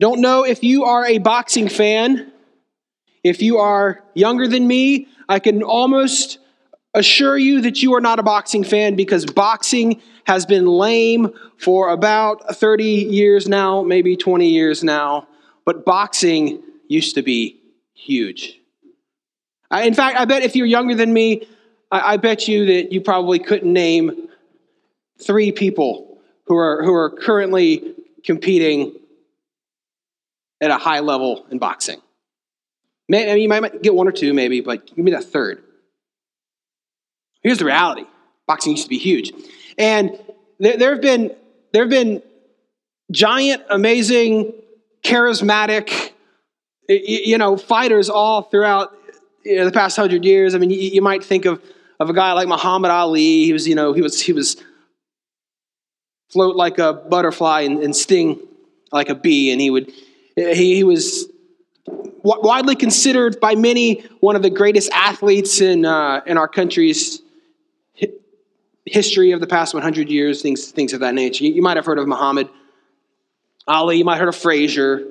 Don't know if you are a boxing fan. If you are younger than me, I can almost assure you that you are not a boxing fan because boxing has been lame for about 30 years now, maybe 20 years now. But boxing used to be huge. In fact, I bet if you're younger than me, I bet you that you probably couldn't name three people who are, who are currently competing at a high level in boxing. I mean, you might get one or two, maybe, but give me that third. Here's the reality boxing used to be huge. And there, there have been there have been giant, amazing, charismatic, you know, fighters all throughout you know, the past hundred years. I mean, you, you, might think of, of a guy like Muhammad Ali. He was, you know, he was he was float like a butterfly and, and sting like a bee, and he would he, was widely considered by many one of the greatest athletes in uh, in our country's history of the past 100 years, things, things of that nature. You, you might have heard of Muhammad Ali, you might have heard of Frazier,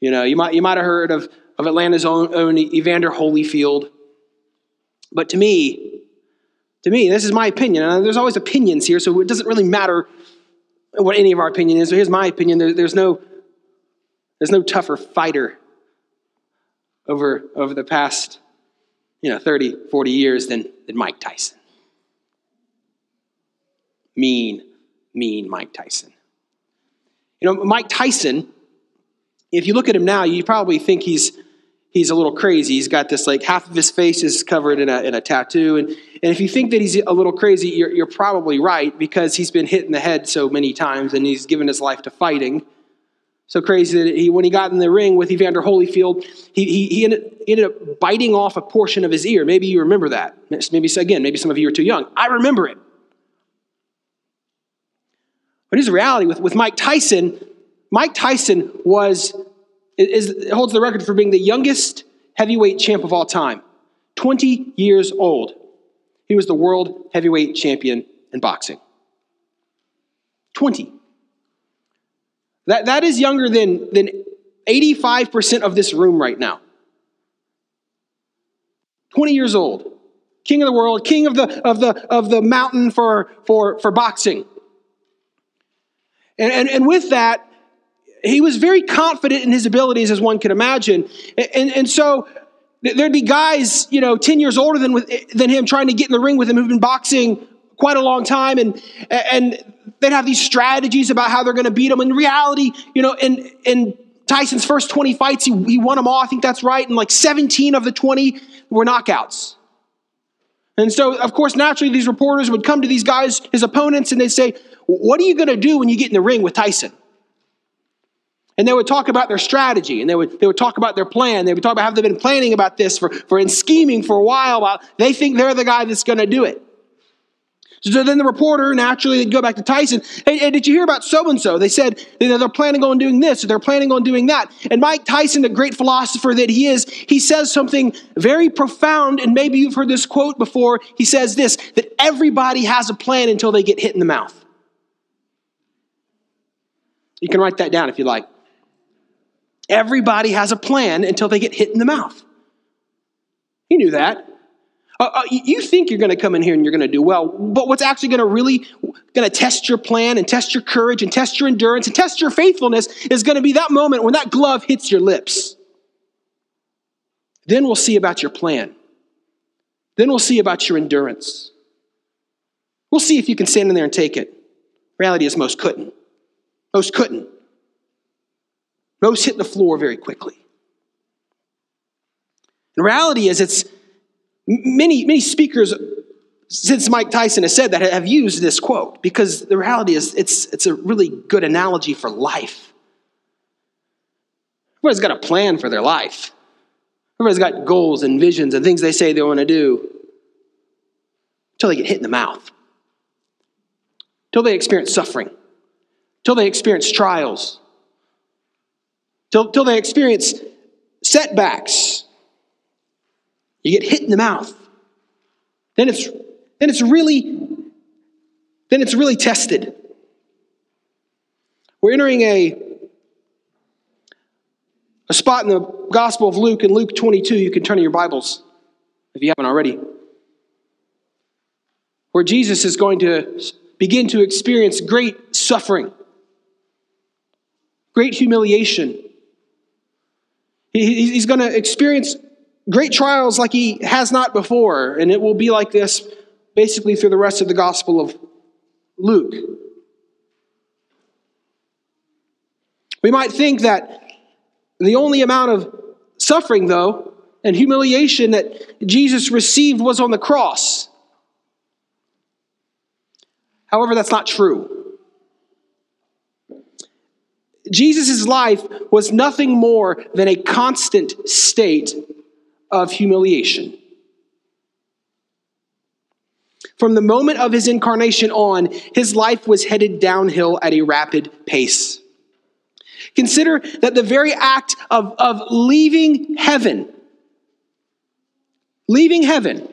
you know, you might, you might have heard of, of Atlanta's own, own Evander Holyfield. But to me, to me, this is my opinion, and there's always opinions here, so it doesn't really matter what any of our opinion is. So here's my opinion: there, there's no, there's no tougher fighter over over the past, you know, 30, 40 years than, than Mike Tyson mean, mean Mike Tyson. You know, Mike Tyson, if you look at him now, you probably think he's he's a little crazy. He's got this like half of his face is covered in a, in a tattoo. And, and if you think that he's a little crazy, you're, you're probably right because he's been hit in the head so many times and he's given his life to fighting. So crazy that he, when he got in the ring with Evander Holyfield, he, he, he ended, ended up biting off a portion of his ear. Maybe you remember that. Maybe, again, maybe some of you are too young. I remember it. But here's the reality with, with Mike Tyson Mike Tyson was, is, holds the record for being the youngest heavyweight champ of all time 20 years old. He was the world heavyweight champion in boxing. 20. That, that is younger than, than 85% of this room right now. 20 years old. King of the world, king of the, of the, of the mountain for, for, for boxing. And, and, and with that, he was very confident in his abilities, as one can imagine. And, and so there'd be guys, you know, 10 years older than, with, than him trying to get in the ring with him who've been boxing quite a long time. And, and they'd have these strategies about how they're going to beat him. In reality, you know, in, in Tyson's first 20 fights, he, he won them all. I think that's right. And like 17 of the 20 were knockouts. And so, of course, naturally, these reporters would come to these guys, his opponents, and they'd say, What are you going to do when you get in the ring with Tyson? And they would talk about their strategy and they would, they would talk about their plan. They would talk about how they've been planning about this for, for and scheming for a while about they think they're the guy that's going to do it. So then the reporter naturally would go back to Tyson. Hey, hey did you hear about so and so? They said you know, they're planning on doing this or they're planning on doing that. And Mike Tyson, the great philosopher that he is, he says something very profound. And maybe you've heard this quote before. He says this that everybody has a plan until they get hit in the mouth. You can write that down if you like. Everybody has a plan until they get hit in the mouth. He knew that. Uh, uh, you think you're going to come in here and you're going to do well, but what's actually going to really going to test your plan and test your courage and test your endurance and test your faithfulness is going to be that moment when that glove hits your lips. Then we'll see about your plan. Then we'll see about your endurance. We'll see if you can stand in there and take it. Reality is most couldn't. Most couldn't. Most hit the floor very quickly. Reality is, it's many, many speakers since Mike Tyson has said that have used this quote because the reality is it's, it's a really good analogy for life. Everybody's got a plan for their life. Everybody's got goals and visions and things they say they want to do until they get hit in the mouth, until they experience suffering, until they experience trials, till, till they experience setbacks. You get hit in the mouth. Then it's, then it's really, then it's really tested. We're entering a, a spot in the Gospel of Luke, in Luke 22, you can turn to your Bibles if you haven't already, where Jesus is going to begin to experience great suffering, great humiliation. He's going to experience great trials like he has not before, and it will be like this basically through the rest of the Gospel of Luke. We might think that the only amount of suffering, though, and humiliation that Jesus received was on the cross. However, that's not true. Jesus' life was nothing more than a constant state of humiliation. From the moment of his incarnation on, his life was headed downhill at a rapid pace. Consider that the very act of, of leaving heaven, leaving heaven,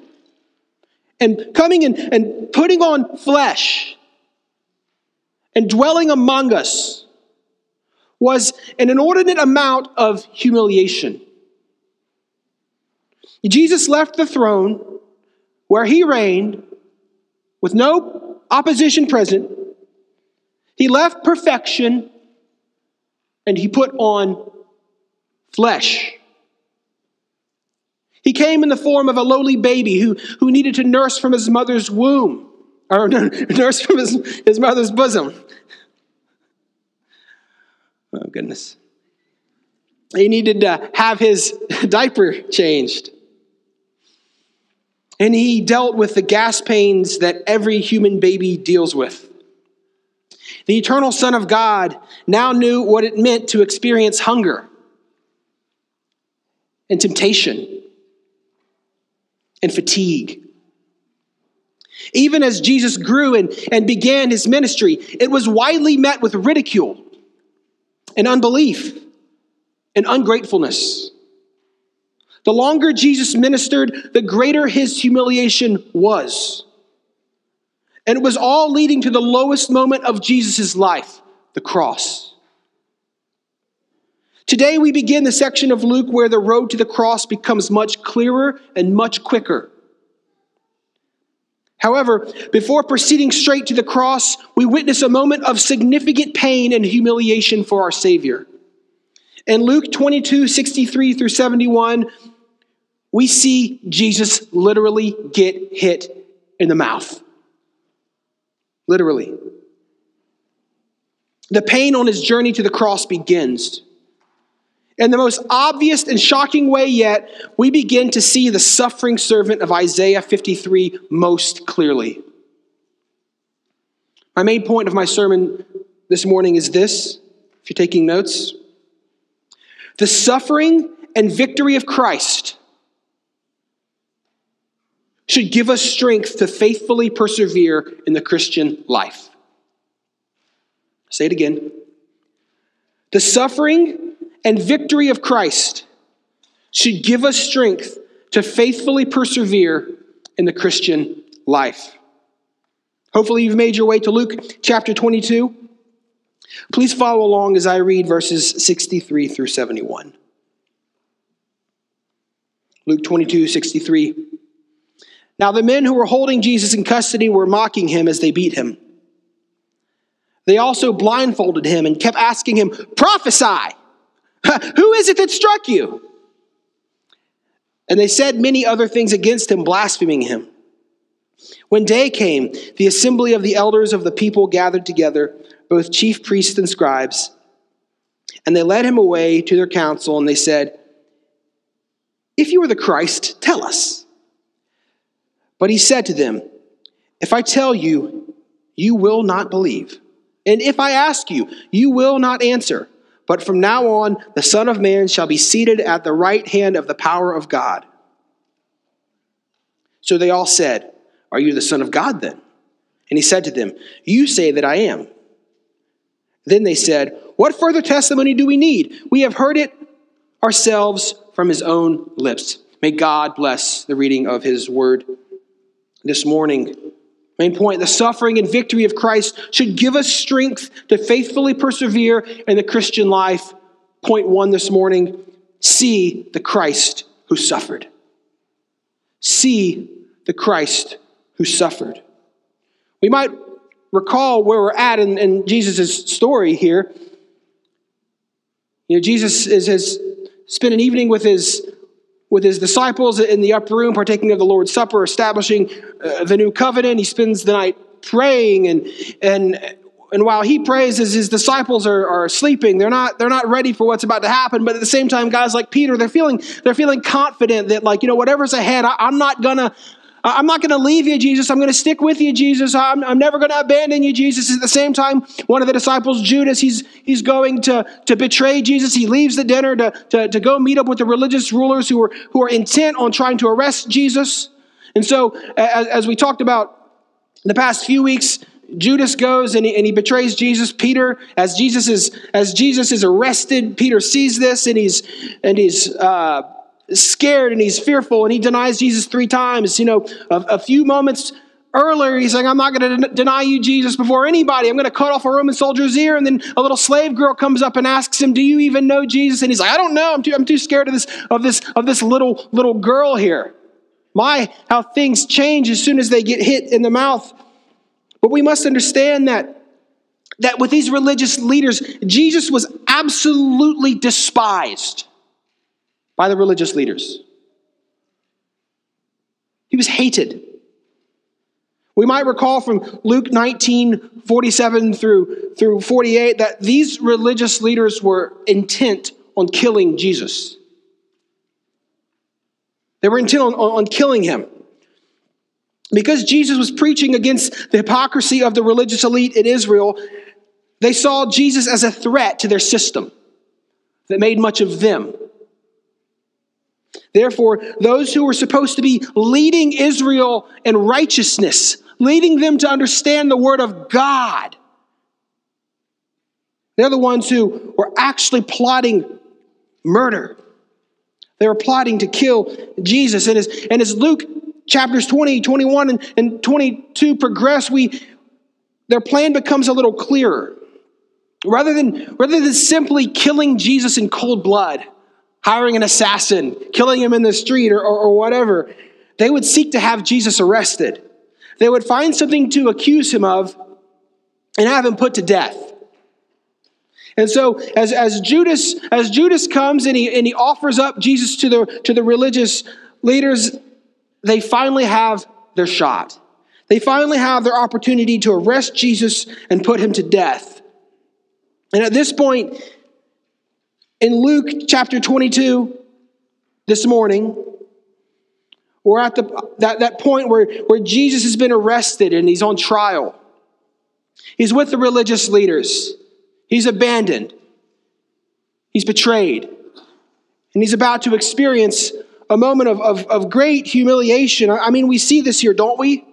and coming and, and putting on flesh and dwelling among us was an inordinate amount of humiliation. Jesus left the throne where he reigned with no opposition present. He left perfection and he put on flesh. He came in the form of a lowly baby who, who needed to nurse from his mother's womb, or nurse from his, his mother's bosom. Oh, goodness. He needed to have his diaper changed. And he dealt with the gas pains that every human baby deals with. The eternal Son of God now knew what it meant to experience hunger and temptation and fatigue. Even as Jesus grew and, and began his ministry, it was widely met with ridicule and unbelief and ungratefulness. The longer Jesus ministered, the greater his humiliation was. And it was all leading to the lowest moment of Jesus' life the cross. Today, we begin the section of Luke where the road to the cross becomes much clearer and much quicker. However, before proceeding straight to the cross, we witness a moment of significant pain and humiliation for our Savior. In Luke 22 63 through 71, we see Jesus literally get hit in the mouth. Literally. The pain on his journey to the cross begins. In the most obvious and shocking way yet, we begin to see the suffering servant of Isaiah 53 most clearly. My main point of my sermon this morning is this, if you're taking notes. The suffering and victory of Christ should give us strength to faithfully persevere in the Christian life. Say it again. The suffering and victory of Christ should give us strength to faithfully persevere in the Christian life. Hopefully, you've made your way to Luke chapter 22. Please follow along as I read verses 63 through 71. Luke 22, 63. Now, the men who were holding Jesus in custody were mocking him as they beat him. They also blindfolded him and kept asking him, Prophesy! Who is it that struck you? And they said many other things against him, blaspheming him. When day came, the assembly of the elders of the people gathered together, both chief priests and scribes, and they led him away to their council, and they said, If you are the Christ, tell us. But he said to them, If I tell you, you will not believe. And if I ask you, you will not answer. But from now on, the Son of Man shall be seated at the right hand of the power of God. So they all said, Are you the Son of God then? And he said to them, You say that I am. Then they said, What further testimony do we need? We have heard it ourselves from his own lips. May God bless the reading of his word this morning. Main point the suffering and victory of Christ should give us strength to faithfully persevere in the Christian life. Point one this morning see the Christ who suffered. See the Christ who suffered. We might recall where we're at in, in Jesus' story here. You know, Jesus is, has spent an evening with his, with his disciples in the upper room, partaking of the Lord's Supper, establishing uh, the new covenant. He spends the night praying and, and and while he prays as his disciples are, are sleeping, they're not, they're not ready for what's about to happen. But at the same time, guys like Peter, they're feeling, they're feeling confident that like, you know, whatever's ahead, I, I'm not gonna, I'm not going to leave you, Jesus. I'm going to stick with you, Jesus. I'm, I'm never going to abandon you, Jesus. At the same time, one of the disciples, Judas, he's, he's going to, to betray Jesus. He leaves the dinner to, to, to go meet up with the religious rulers who are, who are intent on trying to arrest Jesus. And so, as, as we talked about the past few weeks, Judas goes and he, and he betrays Jesus. Peter, as Jesus is as Jesus is arrested, Peter sees this and he's and he's uh, scared and he's fearful and he denies Jesus three times. You know, a, a few moments earlier he's saying, "I'm not going to deny you, Jesus, before anybody. I'm going to cut off a Roman soldier's ear." And then a little slave girl comes up and asks him, "Do you even know Jesus?" And he's like, "I don't know. I'm too I'm too scared of this of this of this little little girl here." My, how things change as soon as they get hit in the mouth but we must understand that, that with these religious leaders, Jesus was absolutely despised by the religious leaders. He was hated. We might recall from Luke 19, 47 through, through 48 that these religious leaders were intent on killing Jesus. They were intent on, on killing him. Because Jesus was preaching against the hypocrisy of the religious elite in Israel, they saw Jesus as a threat to their system that made much of them. Therefore, those who were supposed to be leading Israel in righteousness, leading them to understand the Word of God, they're the ones who were actually plotting murder. They were plotting to kill Jesus. And as, and as Luke chapters 20, 21, and, and 22 progress, we, their plan becomes a little clearer. Rather than, rather than simply killing Jesus in cold blood, hiring an assassin, killing him in the street, or, or, or whatever, they would seek to have Jesus arrested. They would find something to accuse him of and have him put to death. And so as, as Judas as Judas comes and he, and he offers up Jesus to the, to the religious leaders, they finally have their shot. They finally have their opportunity to arrest Jesus and put him to death. And at this point, in Luke chapter 22, this morning, we're at the, that, that point where, where Jesus has been arrested and he's on trial. He's with the religious leaders. He's abandoned. He's betrayed. And he's about to experience a moment of, of, of great humiliation. I mean, we see this here, don't we?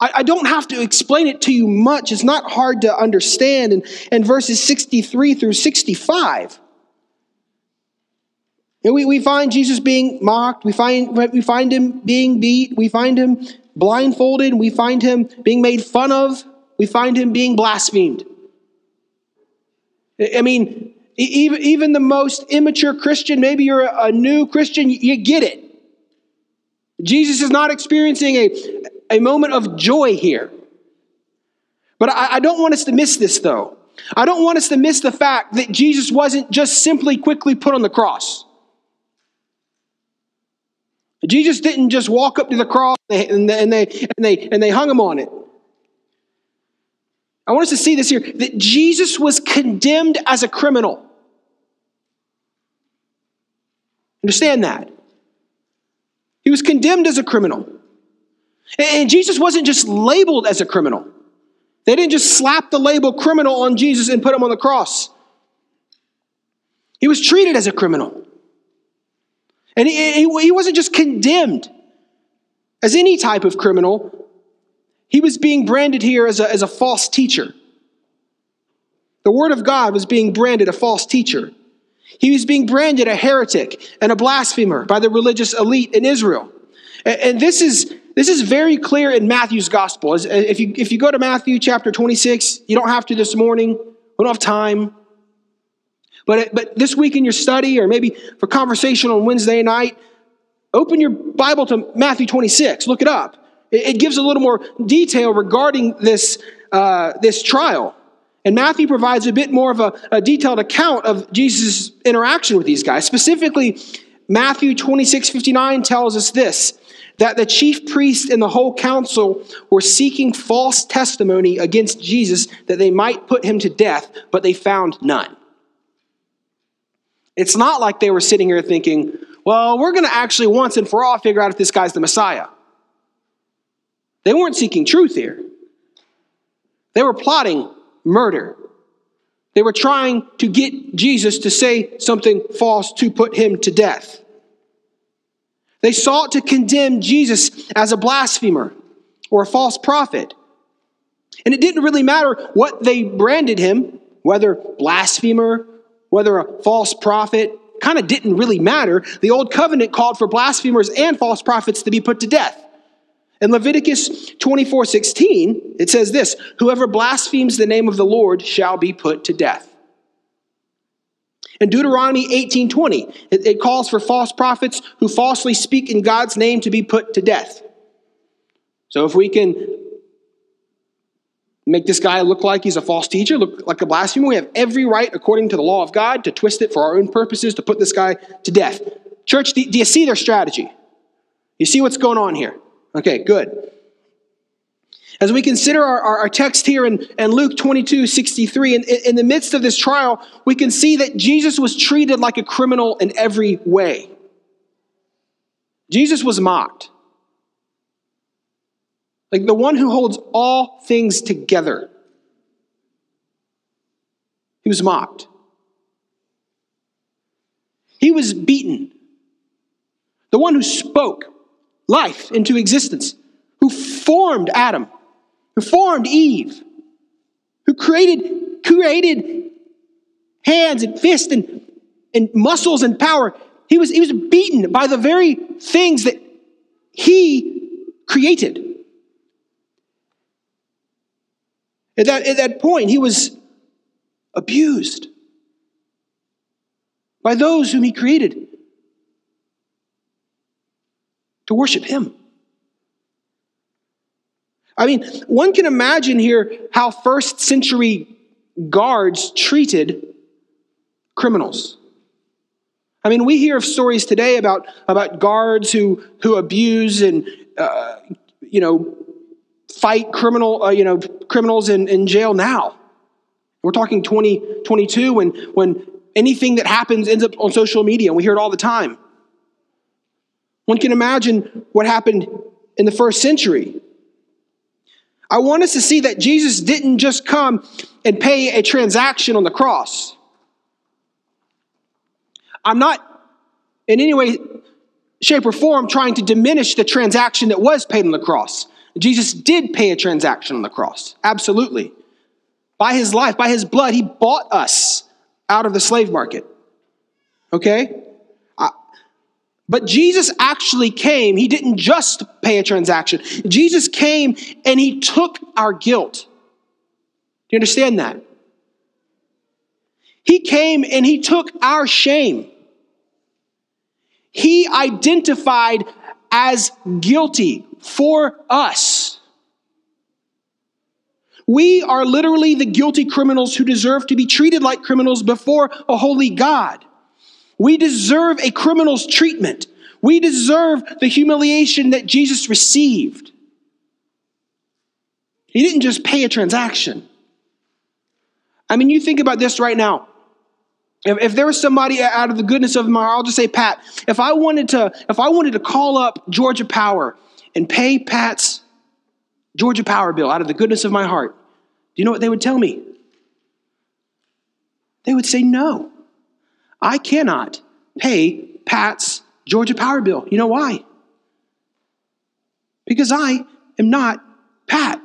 I, I don't have to explain it to you much. It's not hard to understand. And, and verses 63 through 65. And we, we find Jesus being mocked. We find, we find him being beat. We find him blindfolded. We find him being made fun of. We find him being blasphemed. I mean, even, even the most immature Christian, maybe you're a, a new Christian, you get it. Jesus is not experiencing a, a moment of joy here. But I, I don't want us to miss this, though. I don't want us to miss the fact that Jesus wasn't just simply quickly put on the cross. Jesus didn't just walk up to the cross and they, and they, and they, and they hung him on it. I want us to see this here that Jesus was condemned as a criminal. Understand that. He was condemned as a criminal. And Jesus wasn't just labeled as a criminal. They didn't just slap the label criminal on Jesus and put him on the cross. He was treated as a criminal. And he, he, wasn't just condemned as any type of criminal, he was being branded here as a, as a false teacher. The Word of God was being branded a false teacher. He was being branded a heretic and a blasphemer by the religious elite in Israel. And this is, this is very clear in Matthew's gospel. If you, if you go to Matthew chapter 26, you don't have to this morning, we don't have time. But, but this week in your study, or maybe for conversation on Wednesday night, open your Bible to Matthew 26. Look it up. It, it gives a little more detail regarding this, uh, this trial. And Matthew provides a bit more of a, a detailed account of Jesus' interaction with these guys. Specifically, Matthew 26 59 tells us this that the chief priest and the whole council were seeking false testimony against Jesus that they might put him to death, but they found none. It's not like they were sitting here thinking, well, we're going to actually once and for all figure out if this guy's the Messiah. They weren't seeking truth here. They were plotting murder. They were trying to get Jesus to say something false to put him to death. They sought to condemn Jesus as a blasphemer or a false prophet. And it didn't really matter what they branded him, whether blasphemer, whether a false prophet, kind of didn't really matter. The old covenant called for blasphemers and false prophets to be put to death. In Leviticus 24 16, it says this Whoever blasphemes the name of the Lord shall be put to death. In Deuteronomy 18:20, it, it calls for false prophets who falsely speak in God's name to be put to death. So if we can make this guy look like he's a false teacher, look like a blasphemer, we have every right, according to the law of God, to twist it for our own purposes, to put this guy to death. Church, do, do you see their strategy? You see what's going on here? Okay, good. As we consider our, our, our, text here in, in Luke 22 63, in, in the midst of this trial, we can see that Jesus was treated like a criminal in every way. Jesus was mocked. Like the one who holds all things together. He was mocked. He was beaten. The one who spoke life into existence, who formed Adam who formed Eve, who created, created hands and fists and, and muscles and power. He was, he was beaten by the very things that he created. At that, at that point, he was abused by those whom he created to worship him. I mean, one can imagine here how first century guards treated criminals. I mean, we hear of stories today about, about guards who, who abuse and, uh, you know, fight criminal, uh, you know, criminals in, in jail now. We're talking 2022 when, when anything that happens ends up on social media, and we hear it all the time. One can imagine what happened in the first century. I want us to see that Jesus didn't just come and pay a transaction on the cross. I'm not in any way, shape, or form trying to diminish the transaction that was paid on the cross. Jesus did pay a transaction on the cross, absolutely. By his life, by his blood, he bought us out of the slave market. Okay? But Jesus actually came. He didn't just pay a transaction. Jesus came and he took our guilt. Do you understand that? He came and he took our shame. He identified as guilty for us. We are literally the guilty criminals who deserve to be treated like criminals before a holy God. We deserve a criminal's treatment. We deserve the humiliation that Jesus received. He didn't just pay a transaction. I mean, you think about this right now. If, if there was somebody out of the goodness of my heart, I'll just say, Pat, if I wanted to, if I wanted to call up Georgia Power and pay Pat's Georgia Power bill out of the goodness of my heart, do you know what they would tell me? They would say no. I cannot pay Pat's Georgia Power bill. You know why? Because I am not Pat.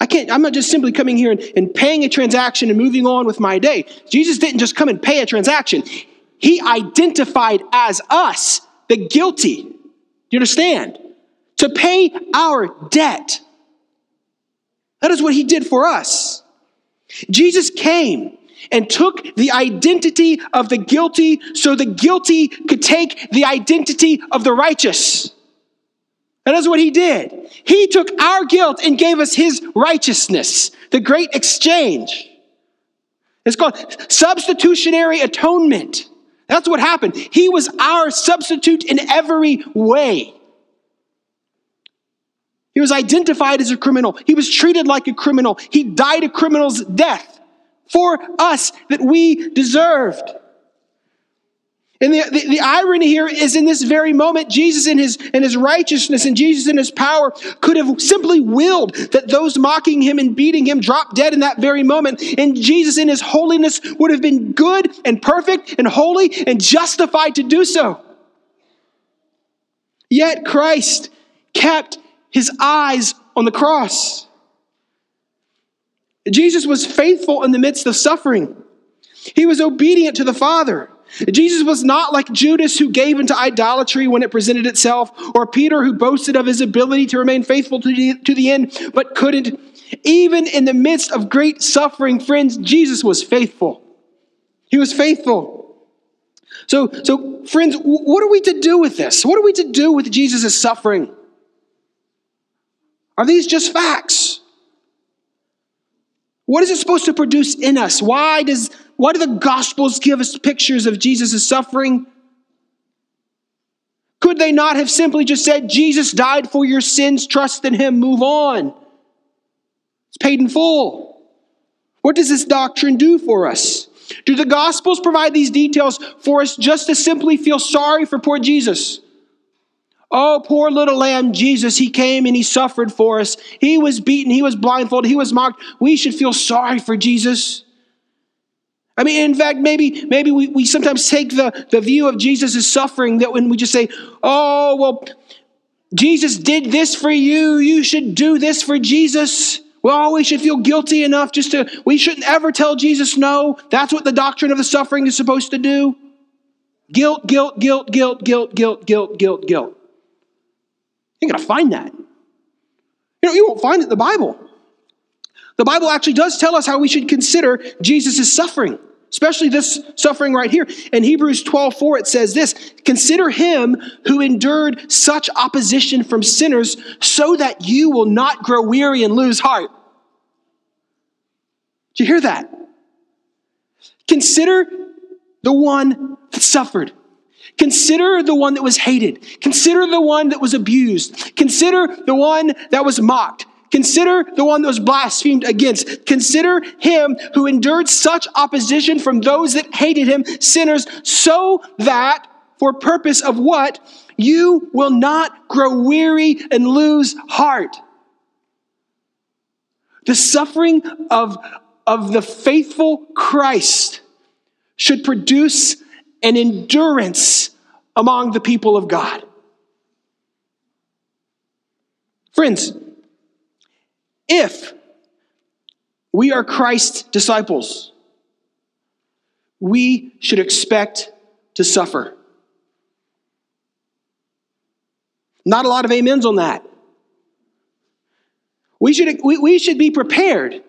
I can't, I'm not just simply coming here and, and paying a transaction and moving on with my day. Jesus didn't just come and pay a transaction, He identified as us, the guilty. Do you understand? To pay our debt. That is what He did for us. Jesus came and took the identity of the guilty so the guilty could take the identity of the righteous. That is what he did. He took our guilt and gave us his righteousness, the great exchange. It's called substitutionary atonement. That's what happened. He was our substitute in every way. He was identified as a criminal. He was treated like a criminal. He died a criminal's death for us that we deserved. And the, the, the, irony here is in this very moment, Jesus in his, in his righteousness and Jesus in his power could have simply willed that those mocking him and beating him drop dead in that very moment. And Jesus in his holiness would have been good and perfect and holy and justified to do so. Yet Christ kept his eyes on the cross. Jesus was faithful in the midst of suffering. He was obedient to the Father. Jesus was not like Judas who gave into idolatry when it presented itself, or Peter who boasted of his ability to remain faithful to the, to the end but couldn't. Even in the midst of great suffering, friends, Jesus was faithful. He was faithful. So, so friends, what are we to do with this? What are we to do with Jesus' suffering? Are these just facts? What is it supposed to produce in us? Why does why do the gospels give us pictures of Jesus' suffering? Could they not have simply just said, Jesus died for your sins, trust in him, move on? It's paid in full. What does this doctrine do for us? Do the gospels provide these details for us just to simply feel sorry for poor Jesus? Oh, poor little lamb Jesus, he came and he suffered for us. He was beaten, he was blindfolded, he was mocked. We should feel sorry for Jesus. I mean, in fact, maybe, maybe we, we sometimes take the, the view of Jesus' suffering that when we just say, oh, well, Jesus did this for you, you should do this for Jesus. Well, we should feel guilty enough just to, we shouldn't ever tell Jesus no. That's what the doctrine of the suffering is supposed to do. Guilt, guilt, guilt, guilt, guilt, guilt, guilt, guilt, guilt. You're going to find that. You know, you won't find it in the Bible. The Bible actually does tell us how we should consider Jesus' suffering, especially this suffering right here. In Hebrews 12 4, it says this Consider him who endured such opposition from sinners so that you will not grow weary and lose heart. Did you hear that? Consider the one that suffered. Consider the one that was hated. Consider the one that was abused. Consider the one that was mocked. Consider the one that was blasphemed against. Consider him who endured such opposition from those that hated him, sinners, so that for purpose of what? You will not grow weary and lose heart. The suffering of, of the faithful Christ should produce and endurance among the people of God. Friends, if we are Christ's disciples, we should expect to suffer. Not a lot of amens on that. We should, we, we should be prepared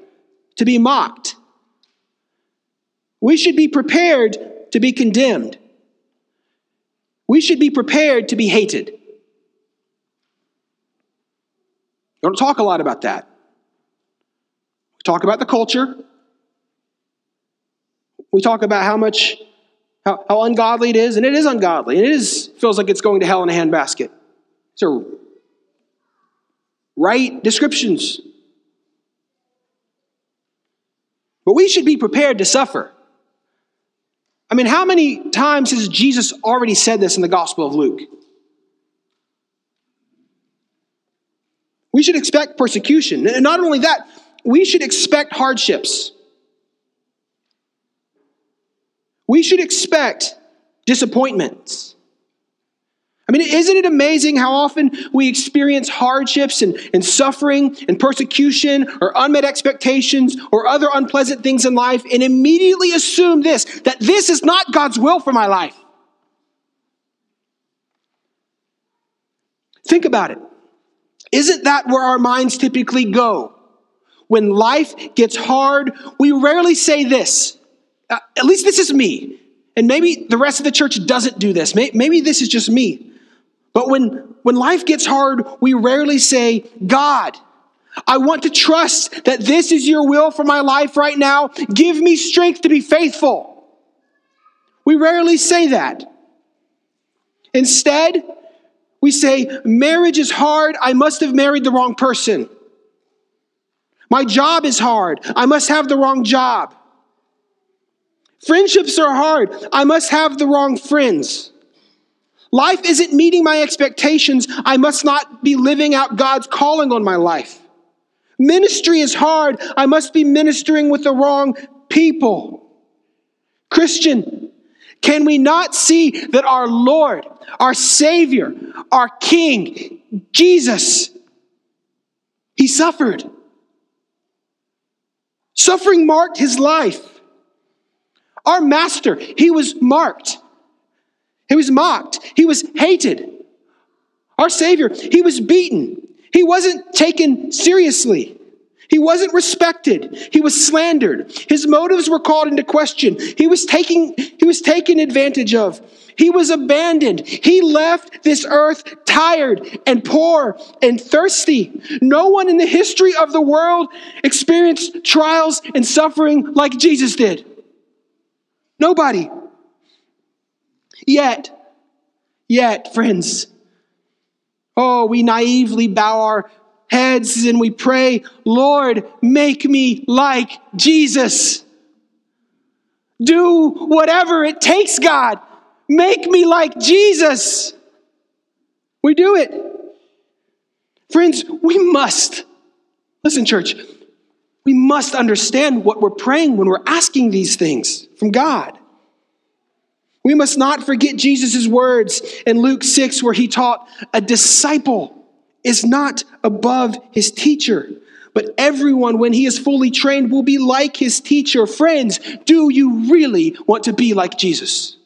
to be mocked. We should be prepared to be condemned. We should be prepared to be hated. We don't talk a lot about that. We talk about the culture. We talk about how much, how, how ungodly it is, and it is ungodly, and it is feels like it's going to hell in a handbasket. These are right descriptions. But we should be prepared to suffer. I mean, how many times has Jesus already said this in the Gospel of Luke? We should expect persecution. And not only that, we should expect hardships. We should expect disappointments. I mean, isn't it amazing how often we experience hardships and, and suffering and persecution or unmet expectations or other unpleasant things in life and immediately assume this that this is not God's will for my life? Think about it. Isn't that where our minds typically go? When life gets hard, we rarely say this uh, at least this is me. And maybe the rest of the church doesn't do this. Maybe this is just me. But when, when life gets hard, we rarely say, God, I want to trust that this is your will for my life right now. Give me strength to be faithful. We rarely say that. Instead, we say, marriage is hard. I must have married the wrong person. My job is hard. I must have the wrong job. Friendships are hard. I must have the wrong friends. Life isn't meeting my expectations. I must not be living out God's calling on my life. Ministry is hard. I must be ministering with the wrong people. Christian, can we not see that our Lord, our Savior, our King, Jesus, He suffered? Suffering marked His life. Our Master, He was marked. He was mocked. He was hated. Our Savior, he was beaten. He wasn't taken seriously. He wasn't respected. He was slandered. His motives were called into question. He was taking, he was taken advantage of. He was abandoned. He left this earth tired and poor and thirsty. No one in the history of the world experienced trials and suffering like Jesus did. Nobody. Yet, yet, friends, oh, we naively bow our heads and we pray, Lord, make me like Jesus. Do whatever it takes, God. Make me like Jesus. We do it. Friends, we must, listen, church, we must understand what we're praying when we're asking these things from God. We must not forget Jesus' words in Luke 6, where he taught, A disciple is not above his teacher, but everyone, when he is fully trained, will be like his teacher. Friends, do you really want to be like Jesus?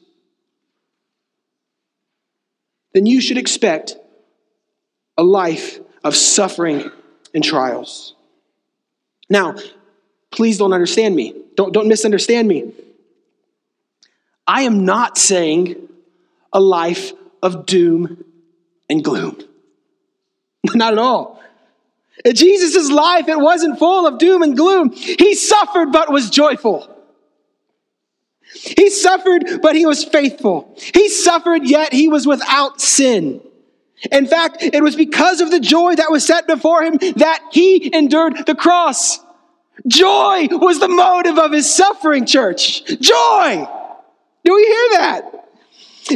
Then you should expect a life of suffering and trials. Now, please don't understand me. Don't, don't misunderstand me. I am not saying a life of doom and gloom. Not at all. In Jesus' life, it wasn't full of doom and gloom. He suffered but was joyful. He suffered, but he was faithful. He suffered, yet he was without sin. In fact, it was because of the joy that was set before him that he endured the cross. Joy was the motive of his suffering, church. Joy! Do we hear that?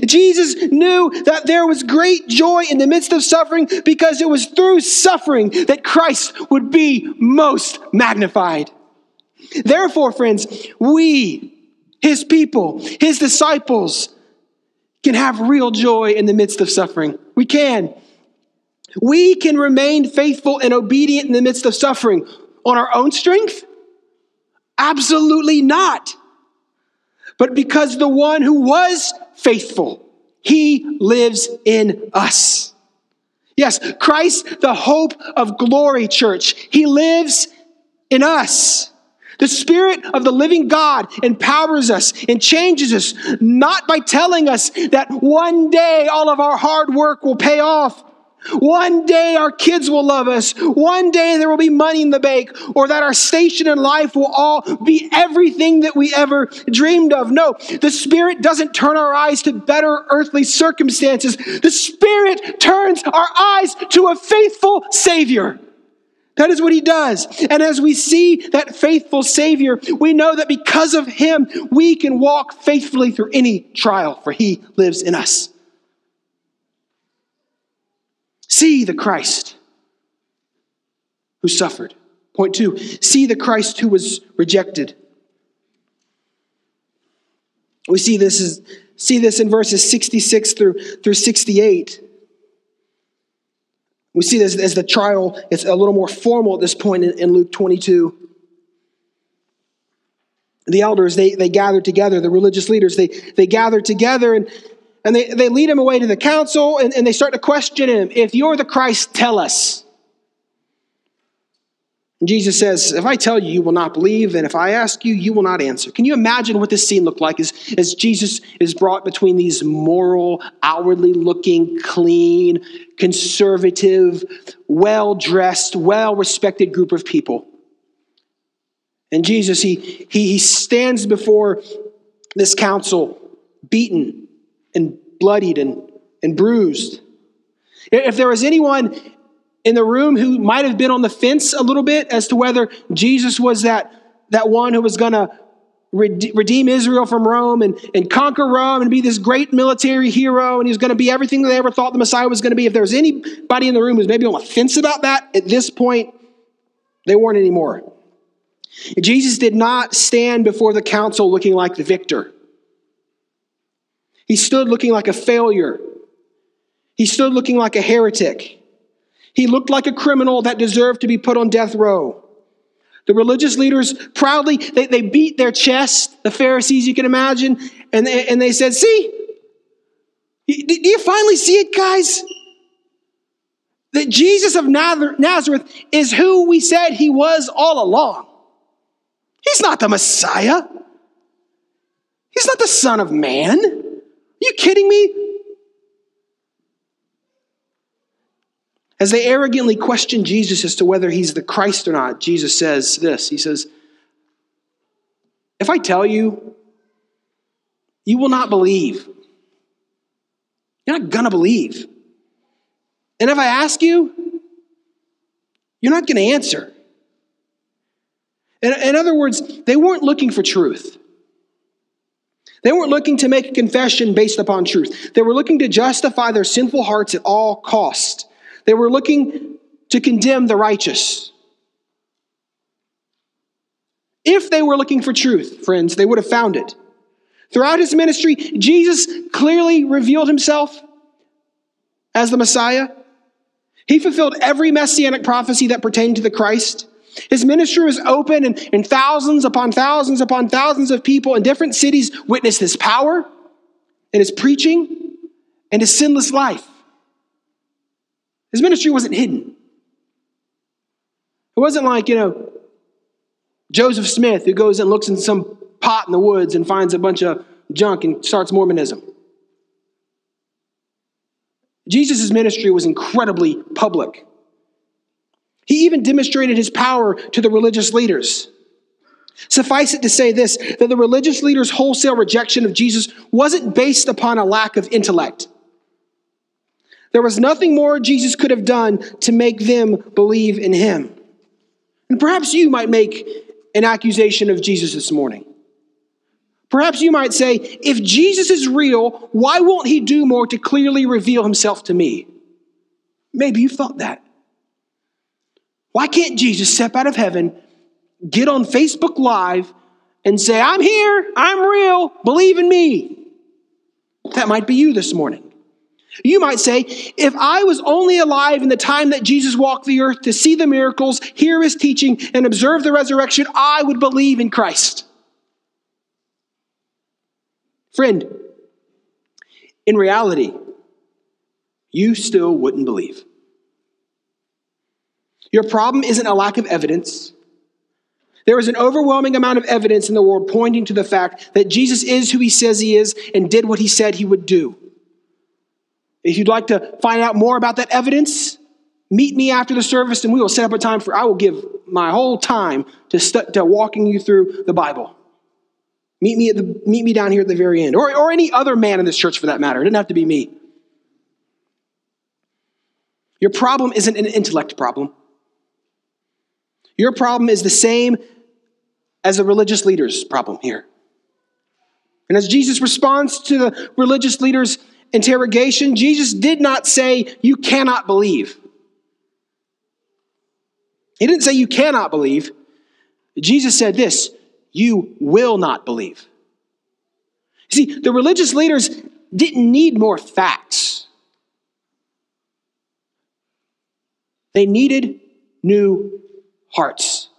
Jesus knew that there was great joy in the midst of suffering because it was through suffering that Christ would be most magnified. Therefore, friends, we, his people, his disciples, can have real joy in the midst of suffering. We can. We can remain faithful and obedient in the midst of suffering on our own strength? Absolutely not but because the one who was faithful, he lives in us. Yes, Christ, the hope of glory, church, he lives in us. The Spirit of the living God empowers us and changes us, not by telling us that one day all of our hard work will pay off, one day our kids will love us. One day there will be money in the bank, or that our station in life will all be everything that we ever dreamed of. No, the Spirit doesn't turn our eyes to better earthly circumstances. The Spirit turns our eyes to a faithful Savior. That is what He does. And as we see that faithful Savior, we know that because of Him, we can walk faithfully through any trial, for He lives in us. See the Christ who suffered. Point two, see the Christ who was rejected. We see this is see this in verses 66 through, through 68. We see this as the trial is a little more formal at this point in, in Luke 22. The elders, they, they gathered together, the religious leaders, they, they gathered together and and they, they lead him away to the council and, and they start to question him. If you're the Christ, tell us. And Jesus says, If I tell you, you will not believe, and if I ask you, you will not answer. Can you imagine what this scene looked like as, as Jesus is brought between these moral, outwardly looking, clean, conservative, well dressed, well respected group of people? And Jesus, he, he, he stands before this council, beaten and bloodied and, and bruised. If there was anyone in the room who might have been on the fence a little bit as to whether Jesus was that, that one who was going to redeem Israel from Rome and, and conquer Rome and be this great military hero, and he was going to be everything they ever thought the Messiah was going to be. If there was anybody in the room who's maybe on the fence about that, at this point, they weren't anymore. Jesus did not stand before the council looking like the victor. He stood looking like a failure. He stood looking like a heretic. He looked like a criminal that deserved to be put on death row. The religious leaders proudly, they, they beat their chest, the Pharisees, you can imagine, and they, and they said, See, do you finally see it, guys? That Jesus of Nazareth is who we said he was all along. He's not the Messiah. He's not the Son of Man. You kidding me? As they arrogantly question Jesus as to whether he's the Christ or not, Jesus says this He says, If I tell you, you will not believe. You're not going to believe. And if I ask you, you're not going to answer. In, in other words, they weren't looking for truth. They weren't looking to make a confession based upon truth. They were looking to justify their sinful hearts at all cost. They were looking to condemn the righteous. If they were looking for truth, friends, they would have found it. Throughout his ministry, Jesus clearly revealed himself as the Messiah. He fulfilled every messianic prophecy that pertained to the Christ. His ministry was open, and, and thousands upon thousands upon thousands of people in different cities witnessed his power and his preaching and his sinless life. His ministry wasn't hidden. It wasn't like, you know, Joseph Smith who goes and looks in some pot in the woods and finds a bunch of junk and starts Mormonism. Jesus' ministry was incredibly public. He even demonstrated his power to the religious leaders. Suffice it to say this that the religious leaders' wholesale rejection of Jesus wasn't based upon a lack of intellect. There was nothing more Jesus could have done to make them believe in him. And perhaps you might make an accusation of Jesus this morning. Perhaps you might say, if Jesus is real, why won't he do more to clearly reveal himself to me? Maybe you've thought that. Why can't Jesus step out of heaven, get on Facebook Live, and say, I'm here, I'm real, believe in me? That might be you this morning. You might say, if I was only alive in the time that Jesus walked the earth to see the miracles, hear his teaching, and observe the resurrection, I would believe in Christ. Friend, in reality, you still wouldn't believe. Your problem isn't a lack of evidence. There is an overwhelming amount of evidence in the world pointing to the fact that Jesus is who he says he is and did what he said he would do. If you'd like to find out more about that evidence, meet me after the service and we will set up a time for, I will give my whole time to, to walking you through the Bible. Meet me, at the, meet me down here at the very end, or, or any other man in this church for that matter. It doesn't have to be me. Your problem isn't an intellect problem. Your problem is the same as the religious leaders' problem here. And as Jesus responds to the religious leaders' interrogation, Jesus did not say, You cannot believe. He didn't say, You cannot believe. Jesus said this, You will not believe. See, the religious leaders didn't need more facts, they needed new hearts.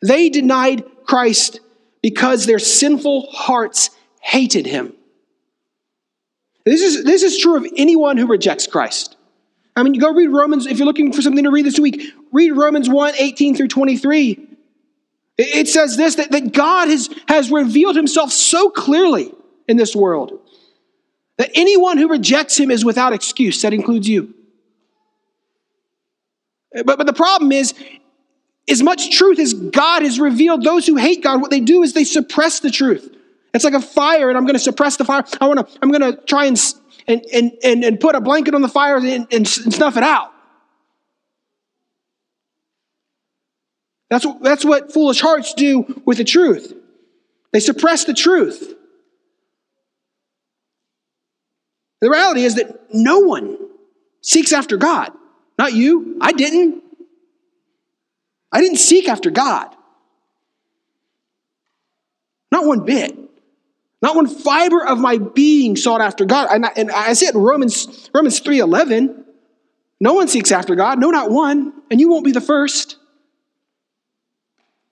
They denied Christ because their sinful hearts hated him. This is, this is true of anyone who rejects Christ. I mean, you go read Romans, if you're looking for something to read this week, read Romans 1 18 through 23. It says this that, that God has, has revealed himself so clearly in this world that anyone who rejects him is without excuse. That includes you. But, but the problem is, as much truth as God has revealed, those who hate God, what they do is they suppress the truth. It's like a fire, and I'm going to suppress the fire. I want to. I'm going to try and and and and put a blanket on the fire and, and, snuff it out. That's what, that's what foolish hearts do with the truth. They suppress the truth. The reality is that no one seeks after God. Not you. I didn't. I didn't seek after God. Not one bit. Not one fiber of my being sought after God. And I, and I said in Romans, Romans 3.11, no one seeks after God, no, not one, and you won't be the first.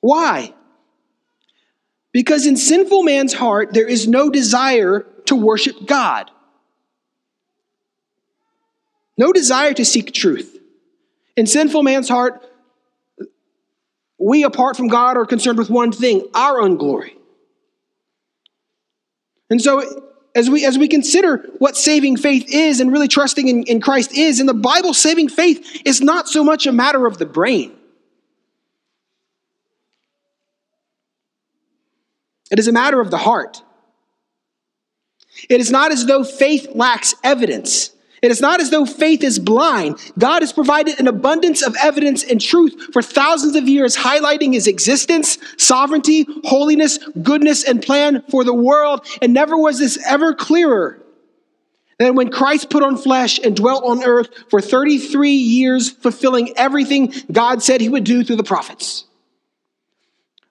Why? Because in sinful man's heart, there is no desire to worship God, no desire to seek truth. In sinful man's heart, we, apart from God, are concerned with one thing our own glory. And so, as we, as we consider what saving faith is and really trusting in, in Christ is, in the Bible, saving faith is not so much a matter of the brain. It is a matter of the heart. It is not as though faith lacks evidence. It is not as though faith is blind. God has provided an abundance of evidence and truth for thousands of years, highlighting his existence, sovereignty, holiness, goodness, and plan for the world. And never was this ever clearer than when Christ put on flesh and dwelt on earth for 33 years, fulfilling everything God said he would do through the prophets.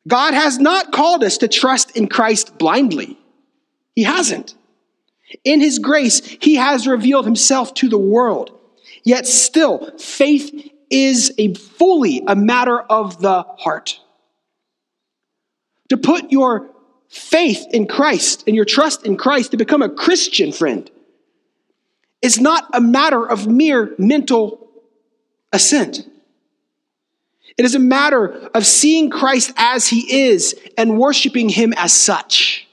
God has not called us to trust in Christ blindly. He hasn't. In his grace, he has revealed himself to the world. Yet still, faith is a fully a matter of the heart. To put your faith in Christ and your trust in Christ to become a Christian friend is not a matter of mere mental assent. It is a matter of seeing Christ as he is and worshiping him as such.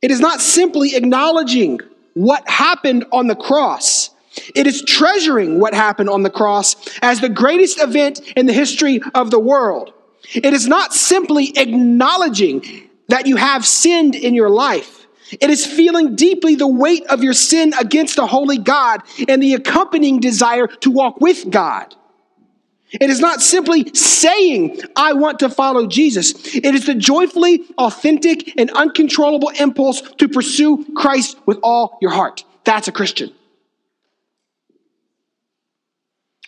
It is not simply acknowledging what happened on the cross. It is treasuring what happened on the cross as the greatest event in the history of the world. It is not simply acknowledging that you have sinned in your life. It is feeling deeply the weight of your sin against the holy God and the accompanying desire to walk with God. It is not simply saying, I want to follow Jesus. It is the joyfully authentic and uncontrollable impulse to pursue Christ with all your heart. That's a Christian.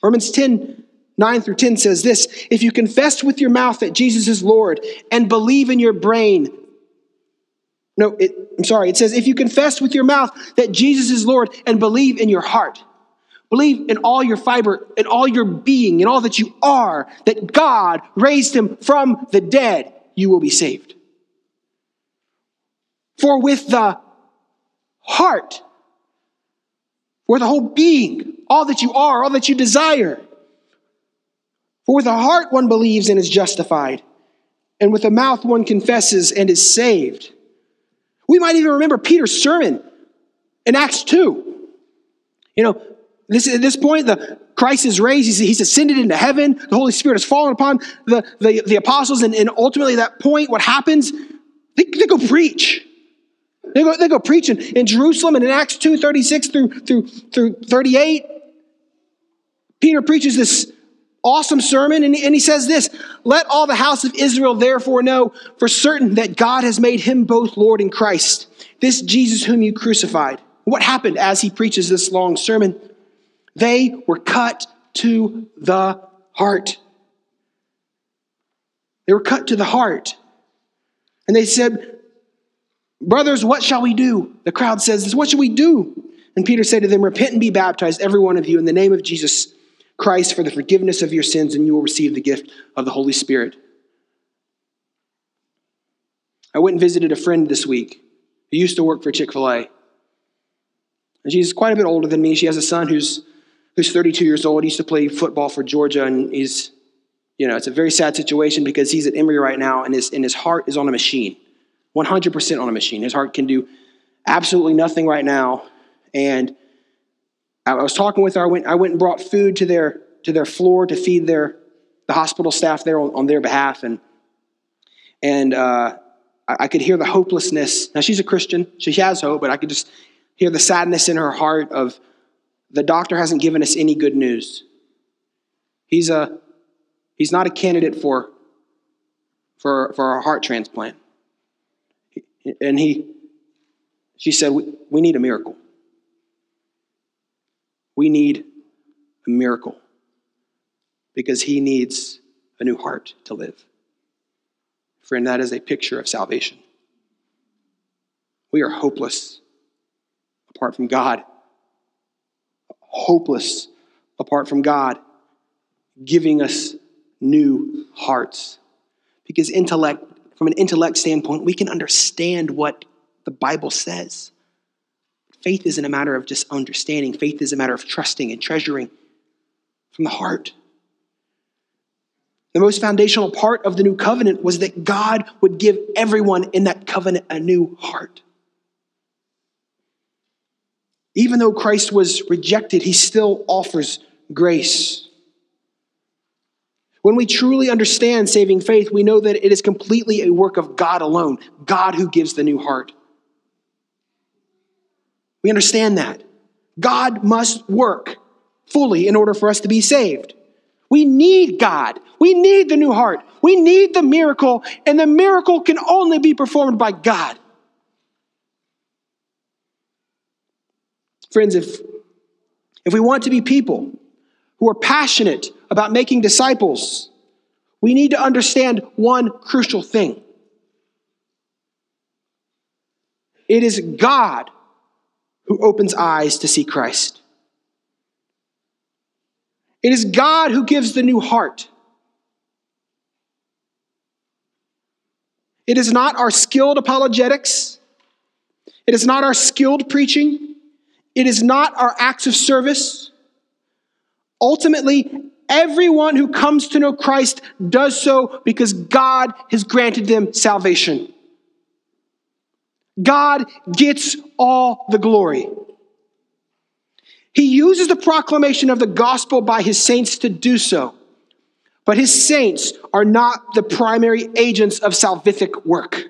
Romans 10 9 through 10 says this If you confess with your mouth that Jesus is Lord and believe in your brain, no, it, I'm sorry, it says, if you confess with your mouth that Jesus is Lord and believe in your heart Believe in all your fiber, in all your being, in all that you are, that God raised him from the dead, you will be saved. For with the heart, for the whole being, all that you are, all that you desire, for with the heart one believes and is justified, and with the mouth one confesses and is saved. We might even remember Peter's sermon in Acts 2. You know, this, at this point, the Christ is raised. He's, he's ascended into heaven. The Holy Spirit has fallen upon the, the, the apostles. And, and ultimately, that point, what happens? They, they go preach. They go, they go preach in, in Jerusalem. And in Acts 2 36 through, through, through 38, Peter preaches this awesome sermon. And, and he says this Let all the house of Israel therefore know for certain that God has made him both Lord and Christ, this Jesus whom you crucified. What happened as he preaches this long sermon? They were cut to the heart. They were cut to the heart. And they said, Brothers, what shall we do? The crowd says What shall we do? And Peter said to them, Repent and be baptized, every one of you, in the name of Jesus Christ for the forgiveness of your sins, and you will receive the gift of the Holy Spirit. I went and visited a friend this week who used to work for Chick fil A. And she's quite a bit older than me. She has a son who's who's 32 years old. He used to play football for Georgia, and he's, you know, it's a very sad situation because he's at Emory right now, and his, and his heart is on a machine, 100% on a machine. His heart can do absolutely nothing right now. And I was talking with her. I went, I went and brought food to their, to their floor to feed their, the hospital staff there on, on their behalf. And, and uh, I, I could hear the hopelessness. Now, she's a Christian. She has hope, but I could just hear the sadness in her heart of the doctor hasn't given us any good news. He's, a, he's not a candidate for, for, for a heart transplant. And he, she said, we, we need a miracle. We need a miracle because he needs a new heart to live. Friend, that is a picture of salvation. We are hopeless apart from God. Hopeless apart from God giving us new hearts. Because intellect, from an intellect standpoint, we can understand what the Bible says. Faith isn't a matter of just understanding, faith is a matter of trusting and treasuring from the heart. The most foundational part of the new covenant was that God would give everyone in that covenant a new heart. Even though Christ was rejected, he still offers grace. When we truly understand saving faith, we know that it is completely a work of God alone, God who gives the new heart. We understand that. God must work fully in order for us to be saved. We need God. We need the new heart. We need the miracle, and the miracle can only be performed by God. Friends, if, if we want to be people who are passionate about making disciples, we need to understand one crucial thing it is God who opens eyes to see Christ. It is God who gives the new heart. It is not our skilled apologetics. It is not our skilled preaching. It is not our acts of service. Ultimately, everyone who comes to know Christ does so because God has granted them salvation. God gets all the glory. He uses the proclamation of the gospel by his saints to do so. But his saints are not the primary agents of salvific work.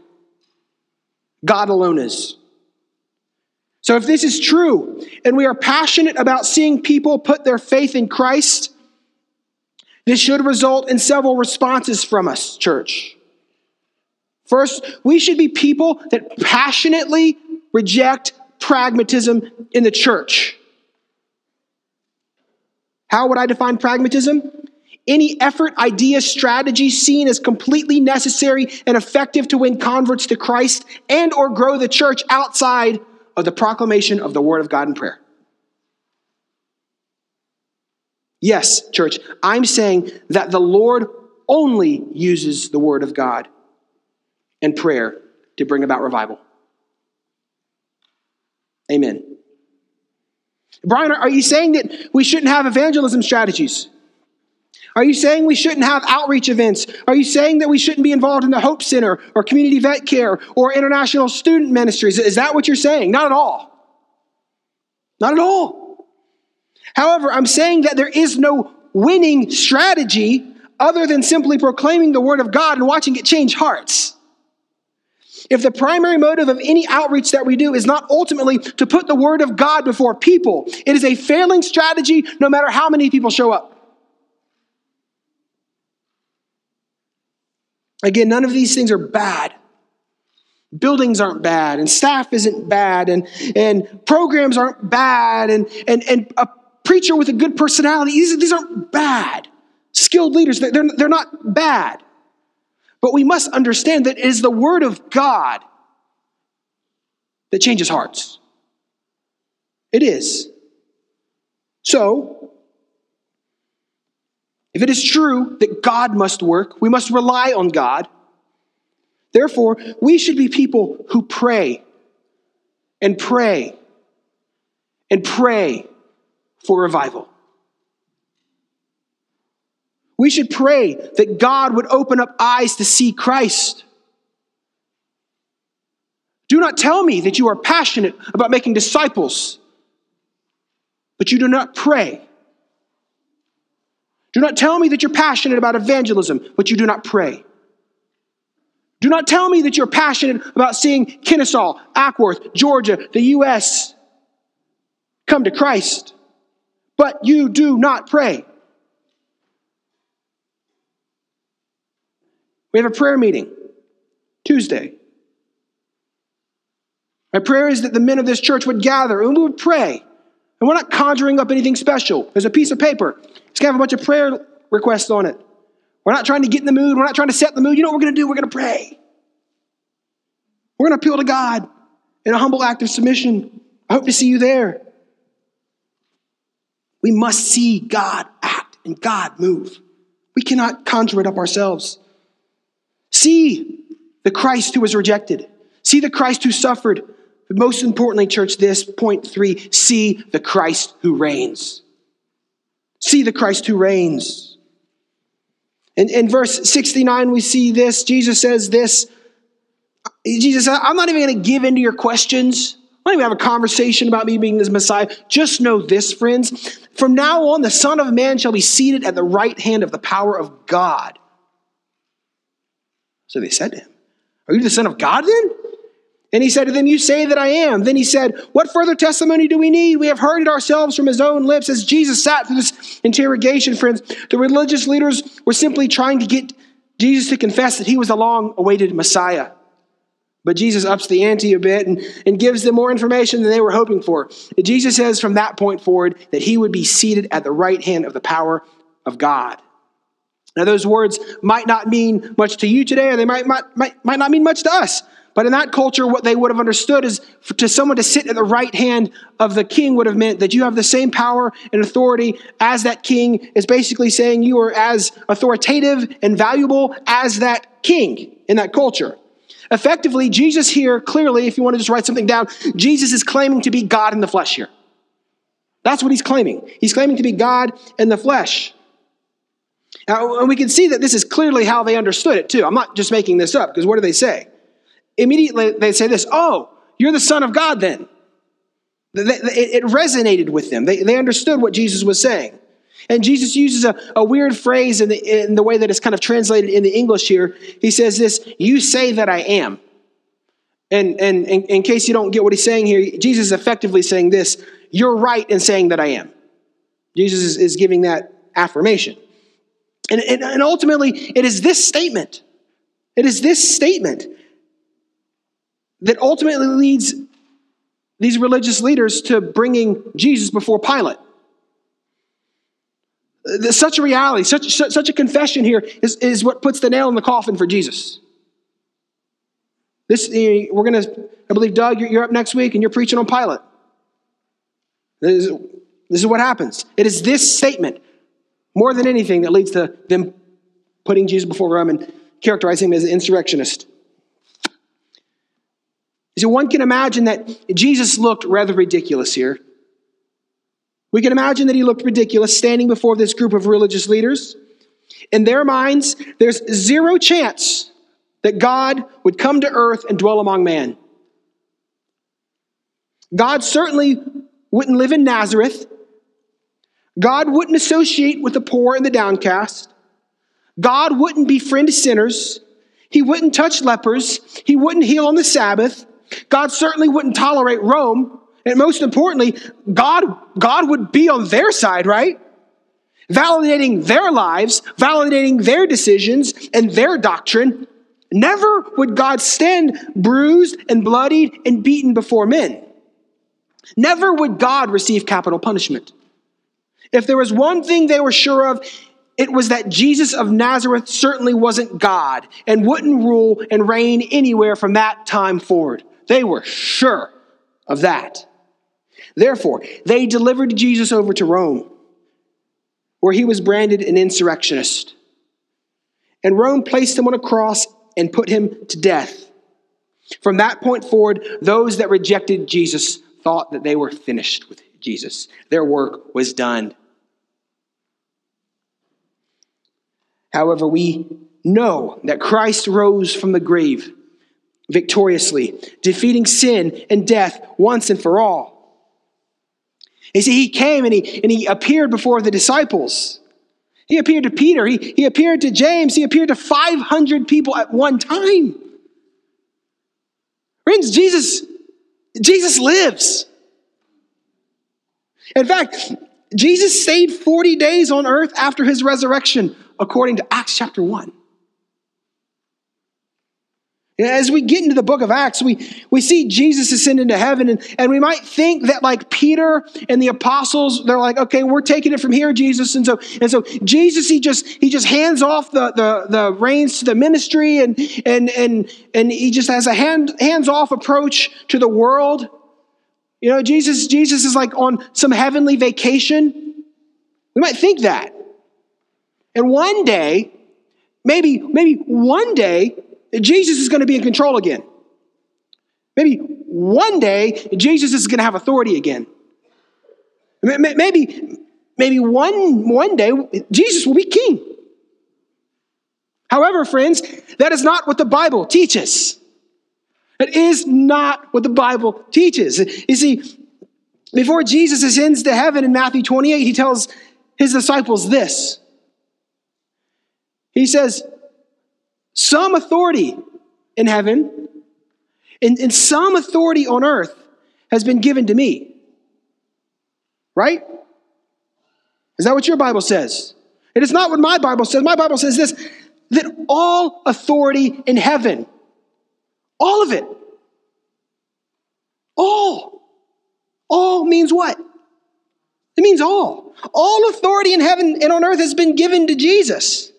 God alone is. So, if this is true, and we are passionate about seeing people put their faith in Christ, this should result in several responses from us, church. First, we should be people that passionately reject pragmatism in the church. How would I define pragmatism? Any effort, idea, strategy seen as completely necessary and effective to win converts to Christ and or grow the church outside of the proclamation of the word of God in prayer. Yes, church, I'm saying that the Lord only uses the word of God and prayer to bring about revival. Amen. Brian, are you saying that we shouldn't have evangelism strategies? Are you saying we shouldn't have outreach events? Are you saying that we shouldn't be involved in the Hope Center or community vet care or international student ministries? Is that what you're saying? Not at all. Not at all. However, I'm saying that there is no winning strategy other than simply proclaiming the word of God and watching it change hearts. If the primary motive of any outreach that we do is not ultimately to put the word of God before people, it is a failing strategy no matter how many people show up. Again, none of these things are bad. Buildings aren't bad, and staff isn't bad, and, and programs aren't bad, and, and, and a preacher with a good personality, these, these aren't bad. Skilled leaders, they're, they're not bad. But we must understand that it is the Word of God that changes hearts. It is. So, if it is true that God must work, we must rely on God. Therefore, we should be people who pray and pray and pray for revival. We should pray that God would open up eyes to see Christ. Do not tell me that you are passionate about making disciples, but you do not pray. Do not tell me that you're passionate about evangelism, but you do not pray. Do not tell me that you're passionate about seeing Kennesaw, Acworth, Georgia, the U.S. come to Christ, but you do not pray. We have a prayer meeting Tuesday. My prayer is that the men of this church would gather and we would pray. And we're not conjuring up anything special. There's a piece of paper. It's going to have a bunch of prayer requests on it. We're not trying to get in the mood. We're not trying to set the mood. You know what we're going to do? We're going to pray. We're going to appeal to God in a humble act of submission. I hope to see you there. We must see God act and God move. We cannot conjure it up ourselves. See the Christ who was rejected. See the Christ who suffered. But most importantly, church, this point three see the Christ who reigns. See the Christ who reigns. In, in verse 69, we see this. Jesus says this. Jesus I'm not even going to give into your questions. I'm not even have a conversation about me being this Messiah. Just know this, friends. From now on, the Son of Man shall be seated at the right hand of the power of God. So they said to him, Are you the Son of God then? And he said to them, You say that I am. Then he said, What further testimony do we need? We have heard it ourselves from his own lips. As Jesus sat through this interrogation, friends, the religious leaders were simply trying to get Jesus to confess that he was the long awaited Messiah. But Jesus ups the ante a bit and, and gives them more information than they were hoping for. Jesus says from that point forward that he would be seated at the right hand of the power of God. Now, those words might not mean much to you today, or they might, might, might, might not mean much to us. But in that culture, what they would have understood is to someone to sit at the right hand of the king would have meant that you have the same power and authority as that king, is basically saying you are as authoritative and valuable as that king in that culture. Effectively, Jesus here, clearly, if you want to just write something down, Jesus is claiming to be God in the flesh here. That's what he's claiming. He's claiming to be God in the flesh. Now, and we can see that this is clearly how they understood it too. I'm not just making this up because what do they say? Immediately they say this Oh, you're the Son of God then. It resonated with them. They, they understood what Jesus was saying. And Jesus uses a, a weird phrase in the, in the way that it's kind of translated in the English here. He says this, You say that I am. And, and, and in case you don't get what he's saying here, Jesus is effectively saying this You're right in saying that I am. Jesus is, is giving that affirmation. And, and, and ultimately, it is this statement, it is this statement that ultimately leads these religious leaders to bringing Jesus before Pilate. Uh, such a reality, such, such a confession here is, is what puts the nail in the coffin for Jesus. This, we're going to, I believe, Doug, you're, up next week and you're preaching on Pilate. This is, this is what happens. It is this statement more than anything that leads to them putting Jesus before Rome and characterizing him as an insurrectionist. So one can imagine that Jesus looked rather ridiculous here. We can imagine that he looked ridiculous standing before this group of religious leaders. In their minds, there's zero chance that God would come to earth and dwell among man. God certainly wouldn't live in Nazareth. God wouldn't associate with the poor and the downcast. God wouldn't befriend sinners. He wouldn't touch lepers. He wouldn't heal on the Sabbath. God certainly wouldn't tolerate Rome. And most importantly, God, God would be on their side, right? Validating their lives, validating their decisions and their doctrine. Never would God stand bruised and bloodied and beaten before men. Never would God receive capital punishment. If there was one thing they were sure of, it was that Jesus of Nazareth certainly wasn't God and wouldn't rule and reign anywhere from that time forward. They were sure of that. Therefore, they delivered Jesus over to Rome, where he was branded an insurrectionist. And Rome placed him on a cross and put him to death. From that point forward, those that rejected Jesus thought that they were finished with Jesus. Their work was done. However, we know that Christ rose from the grave victoriously, defeating sin and death once and for all. You see, he came and he, and he appeared before the disciples. He appeared to Peter, he, he appeared to James, he appeared to 500 people at one time. Friends, Jesus, Jesus lives. In fact, Jesus stayed 40 days on earth after his resurrection, according to Acts chapter 1. As we get into the book of Acts, we, we see Jesus ascend into heaven, and, and we might think that like Peter and the apostles, they're like, okay, we're taking it from here, Jesus. And so, and so Jesus, he just he just hands off the, the, the reins to the ministry and and and and he just has a hand hands-off approach to the world. You know, Jesus, Jesus is like on some heavenly vacation. We might think that. And one day, maybe, maybe one day, Jesus is going to be in control again. Maybe one day Jesus is going to have authority again. Maybe, maybe one, one day Jesus will be king. However, friends, that is not what the Bible teaches. It is not what the Bible teaches. You see, before Jesus ascends to heaven in Matthew 28, he tells his disciples this. He says, some authority in heaven and, and some authority on earth has been given to me. Right? Is that what your Bible says? It is not what my Bible says. My Bible says this that all authority in heaven, all of it, all, all means what? It means all. All authority in heaven and on earth has been given to Jesus.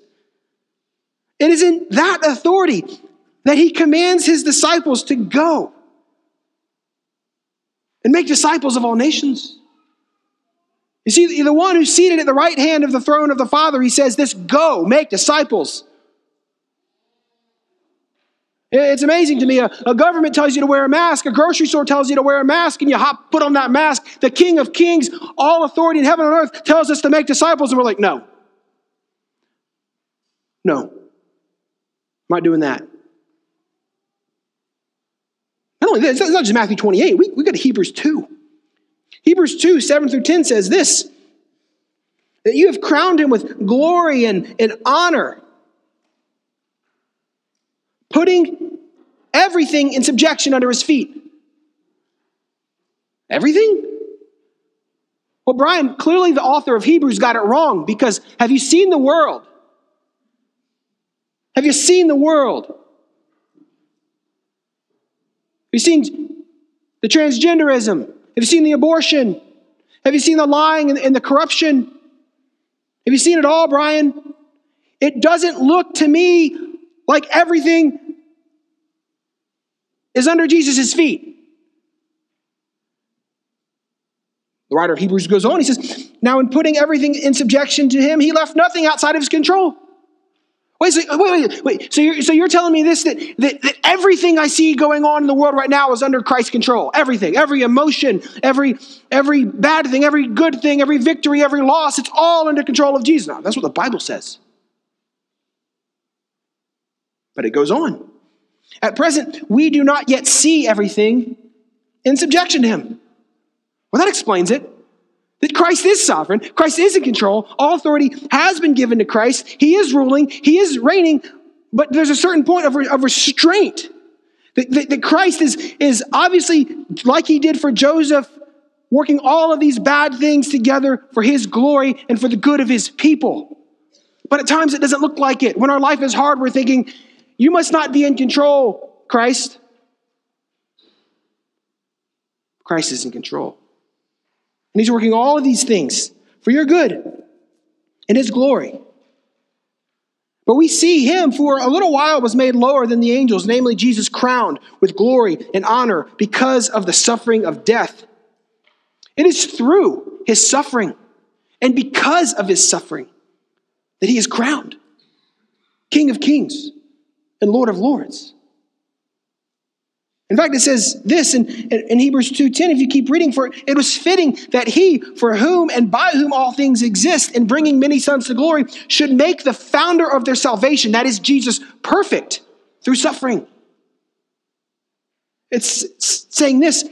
It is in that authority that he commands his disciples to go and make disciples of all nations. You see, the one who's seated at the right hand of the throne of the Father, he says this go, make disciples. It's amazing to me. A, a, government tells you to wear a mask, a grocery store tells you to wear a mask, and you hop, put on that mask. The King of Kings, all authority in heaven and earth, tells us to make disciples, and we're like, no. No not doing that. Not only that, it's not just Matthew 28, we, we got to Hebrews 2. Hebrews 2, 7 through 10 says this that you have crowned him with glory and, and honor, putting everything in subjection under his feet. Everything? Well, Brian, clearly the author of Hebrews got it wrong because have you seen the world? Have you seen the world? Have you seen the transgenderism? Have you seen the abortion? Have you seen the lying and, the corruption? Have you seen it all, Brian? It doesn't look to me like everything is under Jesus' feet. The writer of Hebrews goes on, he says, Now, in putting everything in subjection to him, he left nothing outside of his control. Wait, so, wait, wait, wait. So you're, so you're telling me this that, that, that everything I see going on in the world right now is under Christ's control. Everything, every emotion, every every bad thing, every good thing, every victory, every loss, it's all under control of Jesus. Now, that's what the Bible says. But it goes on. At present, we do not yet see everything in subjection to him. Well, that explains it. That Christ is sovereign, Christ is in control, all authority has been given to Christ, He is ruling, He is reigning, but there's a certain point of, of restraint. That, that, that Christ is, is obviously, like He did for Joseph, working all of these bad things together for His glory and for the good of His people. But at times it doesn't look like it. When our life is hard, we're thinking, You must not be in control, Christ. Christ is in control. And he's working all of these things for your good and his glory. But we see him for a little while was made lower than the angels, namely Jesus crowned with glory and honor because of the suffering of death. It is through his suffering and because of his suffering that he is crowned King of kings and Lord of lords. In fact, it says this in, in Hebrews 2.10, if you keep reading, for it was fitting that he, for whom and by whom all things exist, in bringing many sons to glory, should make the founder of their salvation, that is Jesus, perfect through suffering. It's saying this,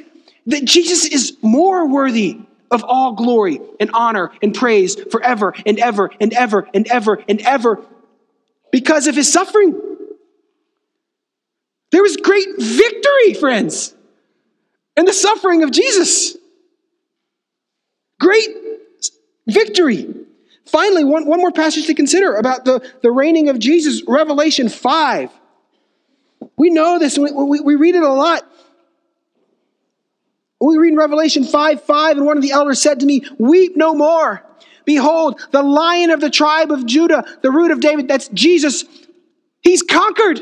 that Jesus is more worthy of all glory and honor and praise forever and ever and ever and ever and ever because of his suffering. There was great victory, friends, in the suffering of Jesus. Great victory. Finally, one, one more passage to consider about the, the reigning of Jesus, Revelation 5. We know this, we, we, we read it a lot. We read in Revelation 5 5, and one of the elders said to me, Weep no more. Behold, the lion of the tribe of Judah, the root of David, that's Jesus, he's conquered.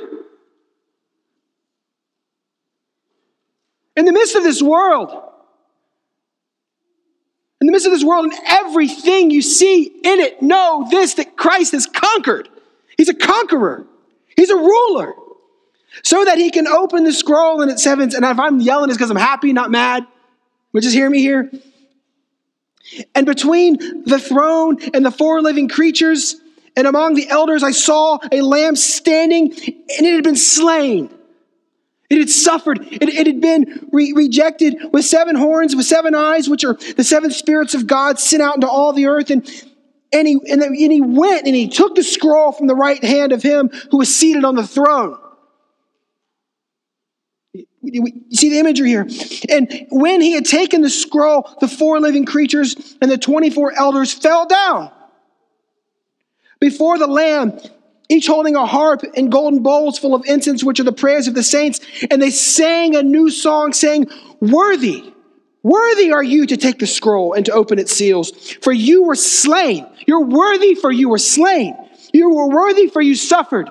In the midst of this world, in the midst of this world and everything you see in it, know this that Christ has conquered. He's a conqueror, He's a ruler. So that He can open the scroll and its sevens. And if I'm yelling, it's because I'm happy, not mad. But just hear me here. And between the throne and the four living creatures, and among the elders, I saw a lamb standing, and it had been slain it had suffered. It, it had been re- rejected with seven horns, with seven eyes, which are the seven spirits of God sent out into all the earth. And, and, he, and, and he went and he took the scroll from the right hand of him who was seated on the throne. You see the imagery here. And when he had taken the scroll, the four living creatures and the 24 elders fell down before the Lamb each holding a harp and golden bowls full of incense, which are the prayers of the saints. And they sang a new song, saying, Worthy, worthy are you to take the scroll and to open its seals. For you were slain. You're worthy, for you were slain. You were worthy, for you suffered.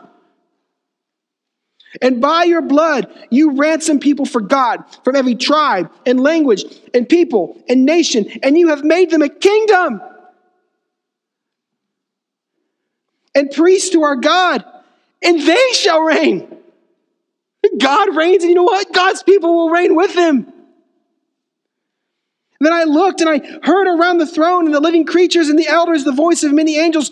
And by your blood, you ransomed people for God from every tribe and language and people and nation, and you have made them a kingdom and priests to our God, and they shall reign. God reigns, and you know what? God's people will reign with him. And then I looked and I heard around the throne and the living creatures and the elders the voice of many angels,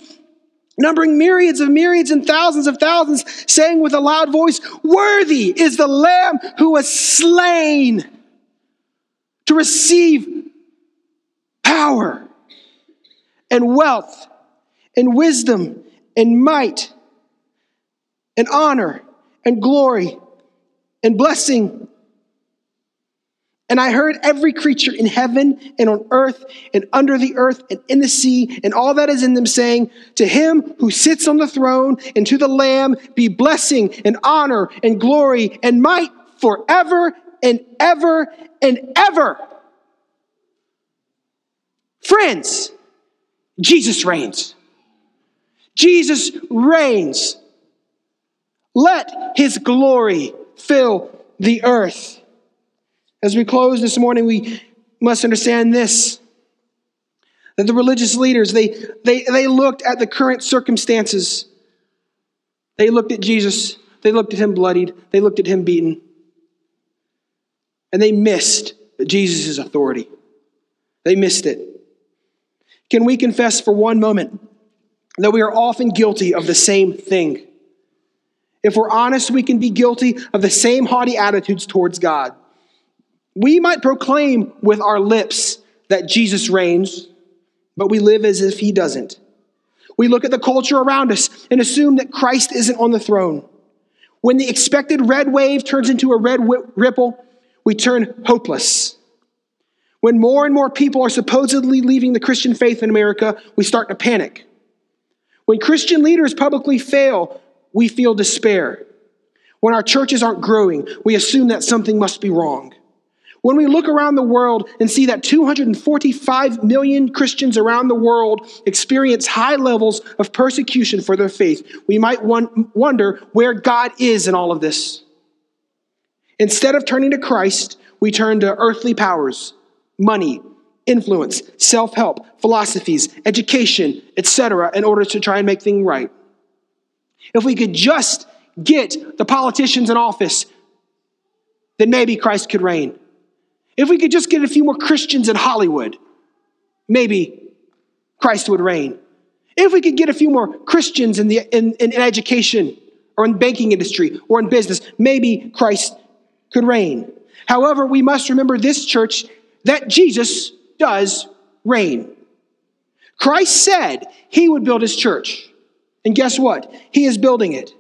numbering myriads of myriads and thousands of thousands, saying with a loud voice, Worthy is the Lamb who was slain to receive power and wealth and wisdom and might and honor and glory and blessing. And I heard every creature in heaven and on earth and under the earth and in the sea and all that is in them saying, To him who sits on the throne and to the Lamb be blessing and honor and glory and might forever and ever and ever. Friends, Jesus reigns. Jesus reigns. Let his glory fill the earth. As we close this morning, we must understand this that the religious leaders they, they, they looked at the current circumstances. They looked at jesus. They looked at him bloodied. They looked at him beaten. And they missed jesus' authority. They missed it. Can we confess for one moment that we are often guilty of the same thing. If we're honest, we can be guilty of the same haughty attitudes towards God. We might proclaim with our lips that Jesus reigns, but we live as if he doesn't. We look at the culture around us and assume that Christ isn't on the throne. When the expected red wave turns into a red ripple, we turn hopeless. When more and more people are supposedly leaving the Christian faith in America, we start to panic. When Christian leaders publicly fail, we feel despair. When our churches aren't growing, we assume that something must be wrong. When we look around the world and see that 245 million Christians around the world experience high levels of persecution for their faith, we might wonder where God is in all of this. Instead of turning to Christ, we turn to earthly powers, money, influence, self help, philosophies, education, etc., in order to try and make things right. If we could just get the politicians in office then maybe Christ could reign. If we could just get a few more Christians in Hollywood, maybe Christ would reign. If we could get a few more Christians in, the, in, in, education or in banking industry or in business, maybe Christ could reign. However, we must remember this church that Jesus does reign. Christ said he would build his church. And guess what? He is building it.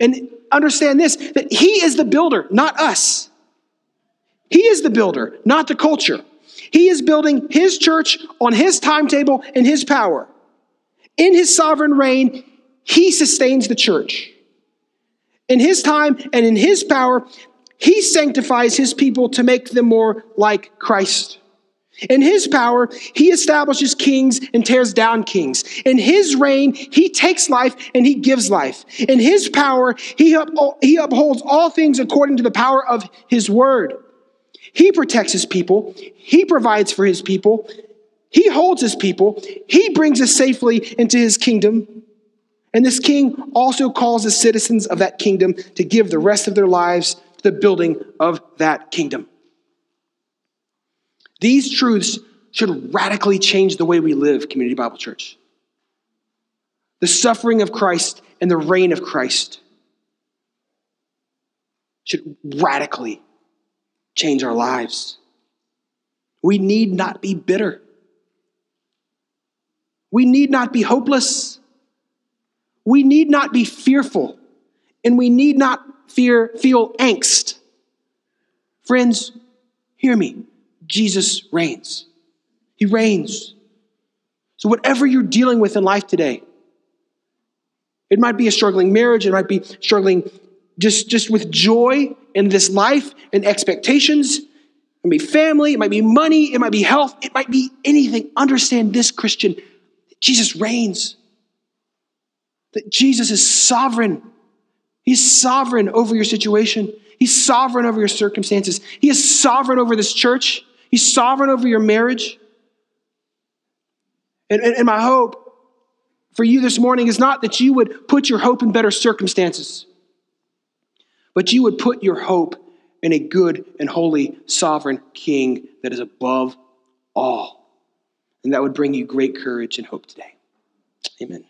And understand this that he is the builder, not us. He is the builder, not the culture. He is building his church on his timetable and his power. In his sovereign reign, he sustains the church. In his time and in his power, he sanctifies his people to make them more like Christ. In his power, he establishes kings and tears down kings. In his reign, he takes life and he gives life. In his power, he, he upholds all things according to the power of his word. He protects his people, he provides for his people, he holds his people, he brings us safely into his kingdom. And this king also calls the citizens of that kingdom to give the rest of their lives to the building of that kingdom. These truths should radically change the way we live, Community Bible Church. The suffering of Christ and the reign of Christ should radically change our lives. We need not be bitter. We need not be hopeless. We need not be fearful. And we need not fear, feel angst. Friends, hear me. Jesus reigns. He reigns. So, whatever you're dealing with in life today, it might be a struggling marriage, it might be struggling just, just with joy in this life and expectations. It might be family, it might be money, it might be health, it might be anything. Understand this, Christian Jesus reigns, that Jesus is sovereign. He's sovereign over your situation. He's sovereign over your circumstances. He is sovereign over this church. He's sovereign over your marriage. And, and, and, my hope for you this morning is not that you would put your hope in better circumstances, but you would put your hope in a good and holy sovereign king that is above all. And that would bring you great courage and hope today. Amen.